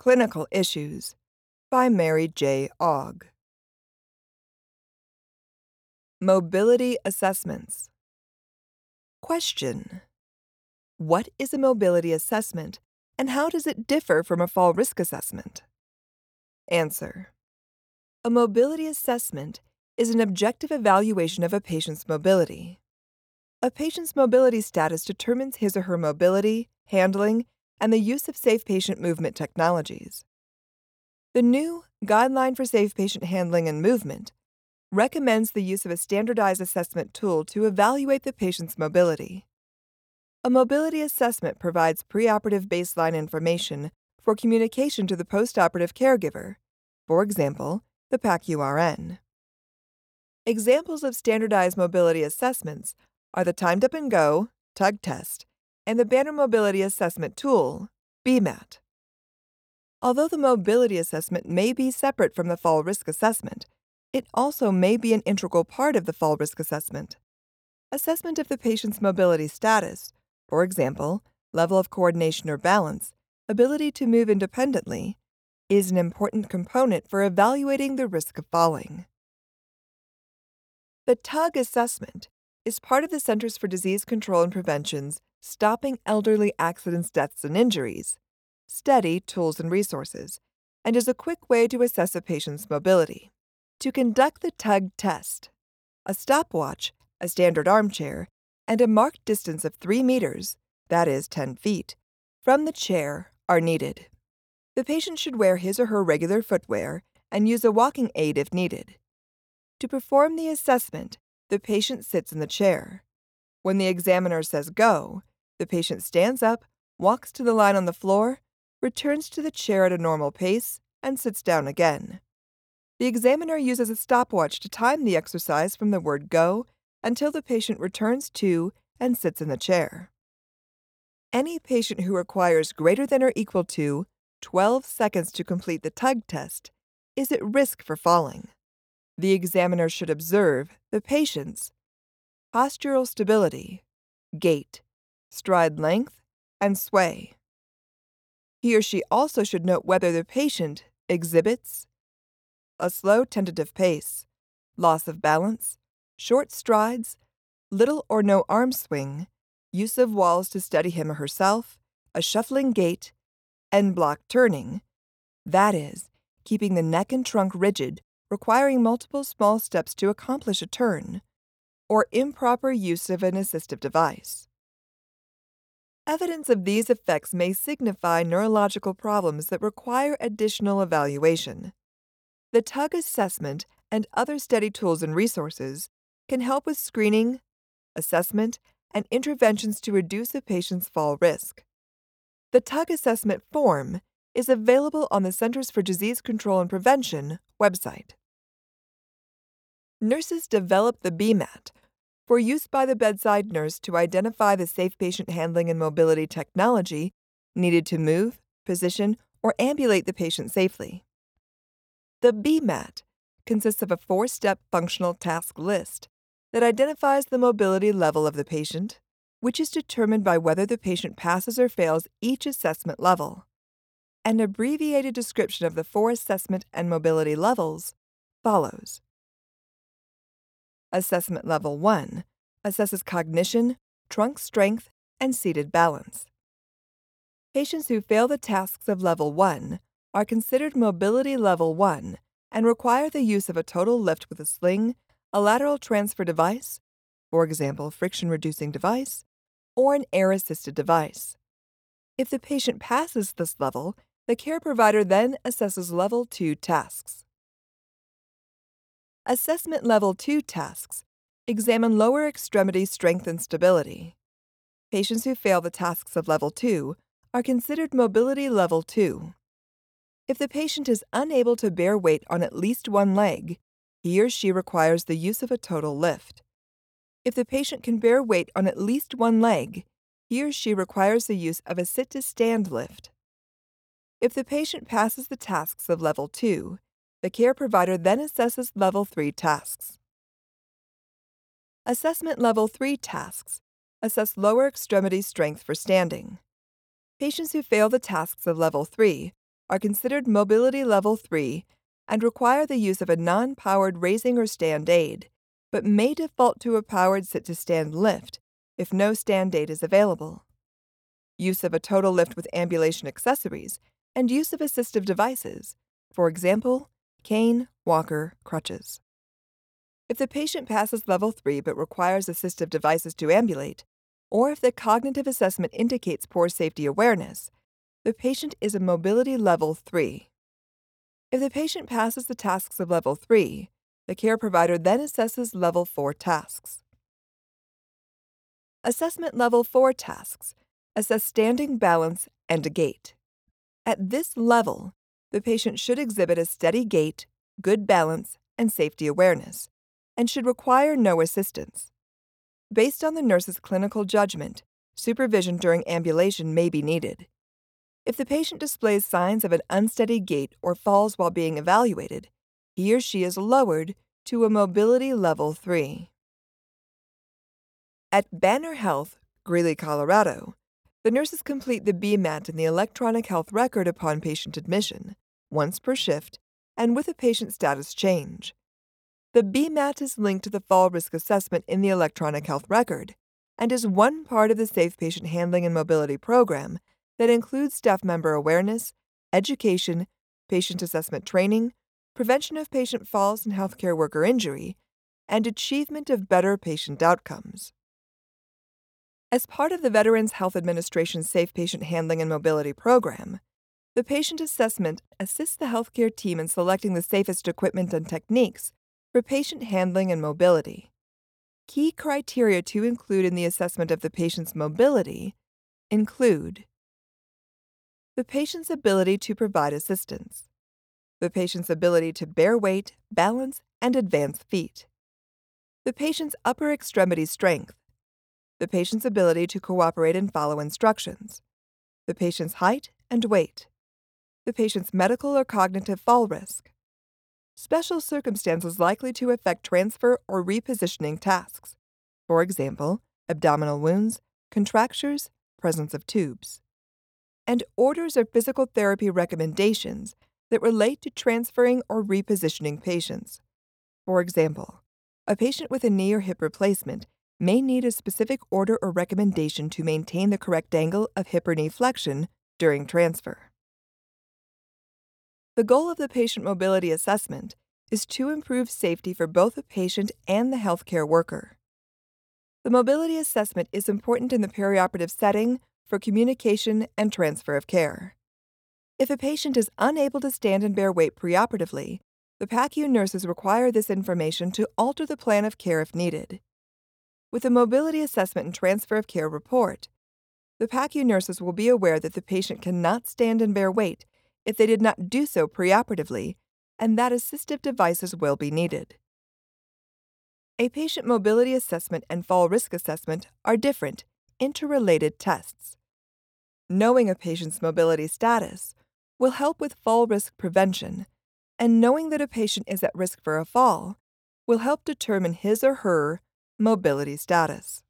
Clinical Issues by Mary J. Ogg. Mobility Assessments. Question What is a mobility assessment and how does it differ from a fall risk assessment? Answer A mobility assessment is an objective evaluation of a patient's mobility. A patient's mobility status determines his or her mobility, handling, and the use of safe patient movement technologies. The new Guideline for Safe Patient Handling and Movement recommends the use of a standardized assessment tool to evaluate the patient's mobility. A mobility assessment provides preoperative baseline information for communication to the postoperative caregiver, for example, the PACU-RN. Examples of standardized mobility assessments are the Timed Up and Go, TUG test, and the Banner Mobility Assessment Tool, BMAT. Although the mobility assessment may be separate from the fall risk assessment, it also may be an integral part of the fall risk assessment. Assessment of the patient's mobility status, for example, level of coordination or balance, ability to move independently, is an important component for evaluating the risk of falling. The TUG assessment is part of the Centers for Disease Control and Prevention's Stopping Elderly Accidents, Deaths, and Injuries STEADI Tools and Resources, and is a quick way to assess a patient's mobility. To conduct the TUG test, a stopwatch, a standard armchair, and a marked distance of 3 meters, that is 10 feet, from the chair are needed. The patient should wear his or her regular footwear and use a walking aid if needed. To perform the assessment, the patient sits in the chair. When the examiner says go, the patient stands up, walks to the line on the floor, returns to the chair at a normal pace, and sits down again. The examiner uses a stopwatch to time the exercise from the word go until the patient returns to and sits in the chair. Any patient who requires greater than or equal to 12 seconds to complete the tug test is at risk for falling. The examiner should observe the patient's postural stability, gait, stride length, and sway. He or she also should note whether the patient exhibits a slow tentative pace, loss of balance, short strides, little or no arm swing, use of walls to steady him or herself, a shuffling gait, and block turning, that is, keeping the neck and trunk rigid, requiring multiple small steps to accomplish a turn, or improper use of an assistive device. Evidence of these effects may signify neurological problems that require additional evaluation. The TUG assessment and other STEADI tools and resources can help with screening, assessment, and interventions to reduce a patient's fall risk. The TUG assessment form is available on the Centers for Disease Control and Prevention website. Nurses develop the BMAT for use by the bedside nurse to identify the safe patient handling and mobility technology needed to move, position, or ambulate the patient safely. The BMAT consists of a four step functional task list that identifies the mobility level of the patient, which is determined by whether the patient passes or fails each assessment level. An abbreviated description of the four assessment and mobility levels follows. Assessment Level 1 assesses cognition, trunk strength, and seated balance. Patients who fail the tasks of Level 1 are considered Mobility Level 1 and require the use of a total lift with a sling, a lateral transfer device, for example, friction reducing device, or an air assisted device. If the patient passes this level, the care provider then assesses Level 2 tasks. Assessment Level 2 tasks examine lower extremity strength and stability. Patients who fail the tasks of Level 2 are considered Mobility Level 2. If the patient is unable to bear weight on at least one leg, he or she requires the use of a total lift. If the patient can bear weight on at least one leg, he or she requires the use of a sit to stand lift. If the patient passes the tasks of Level 2, the care provider then assesses Level 3 tasks. Assessment Level 3 tasks assess lower extremity strength for standing. Patients who fail the tasks of Level 3 are considered mobility level 3 and require the use of a non powered raising or stand aid, but may default to a powered sit to stand lift if no stand aid is available. Use of a total lift with ambulation accessories, and use of assistive devices, for example, cane, walker, crutches. If the patient passes level 3 but requires assistive devices to ambulate, or if the cognitive assessment indicates poor safety awareness, the patient is a mobility level 3. If the patient passes the tasks of level 3, the care provider then assesses level 4 tasks. Assessment level 4 tasks assess standing balance and gait. At this level, the patient should exhibit a steady gait, good balance, and safety awareness, and should require no assistance. Based on the nurse's clinical judgment, supervision during ambulation may be needed. If the patient displays signs of an unsteady gait or falls while being evaluated, he or she is lowered to a mobility level 3. At Banner Health, Greeley, Colorado, the nurses complete the BMAT and the electronic health record upon patient admission, once per shift, and with a patient status change. The BMAT is linked to the fall risk assessment in the electronic health record and is one part of the Safe Patient Handling and Mobility program that includes staff member awareness, education, patient assessment training, prevention of patient falls and healthcare worker injury, and achievement of better patient outcomes. As part of the Veterans Health Administration's Safe Patient Handling and Mobility program, the patient assessment assists the healthcare team in selecting the safest equipment and techniques for patient handling and mobility. Key criteria to include in the assessment of the patient's mobility include the patient's ability to provide assistance, the patient's ability to bear weight, balance, and advance feet, the patient's upper extremity strength, the patient's ability to cooperate and follow instructions, the patient's height and weight, the patient's medical or cognitive fall risk, special circumstances likely to affect transfer or repositioning tasks, for example, abdominal wounds, contractures, presence of tubes and orders or physical therapy recommendations that relate to transferring or repositioning patients. For example, a patient with a knee or hip replacement may need a specific order or recommendation to maintain the correct angle of hip or knee flexion during transfer. The goal of the patient mobility assessment is to improve safety for both the patient and the healthcare worker. The mobility assessment is important in the perioperative setting for communication and transfer of care. If a patient is unable to stand and bear weight preoperatively, the PACU nurses require this information to alter the plan of care if needed. With a mobility assessment and transfer of care report, the PACU nurses will be aware that the patient cannot stand and bear weight if they did not do so preoperatively, and that assistive devices will be needed. A patient mobility assessment and fall risk assessment are different, interrelated tests. Knowing a patient's mobility status will help with fall risk prevention, and knowing that a patient is at risk for a fall will help determine his or her mobility status.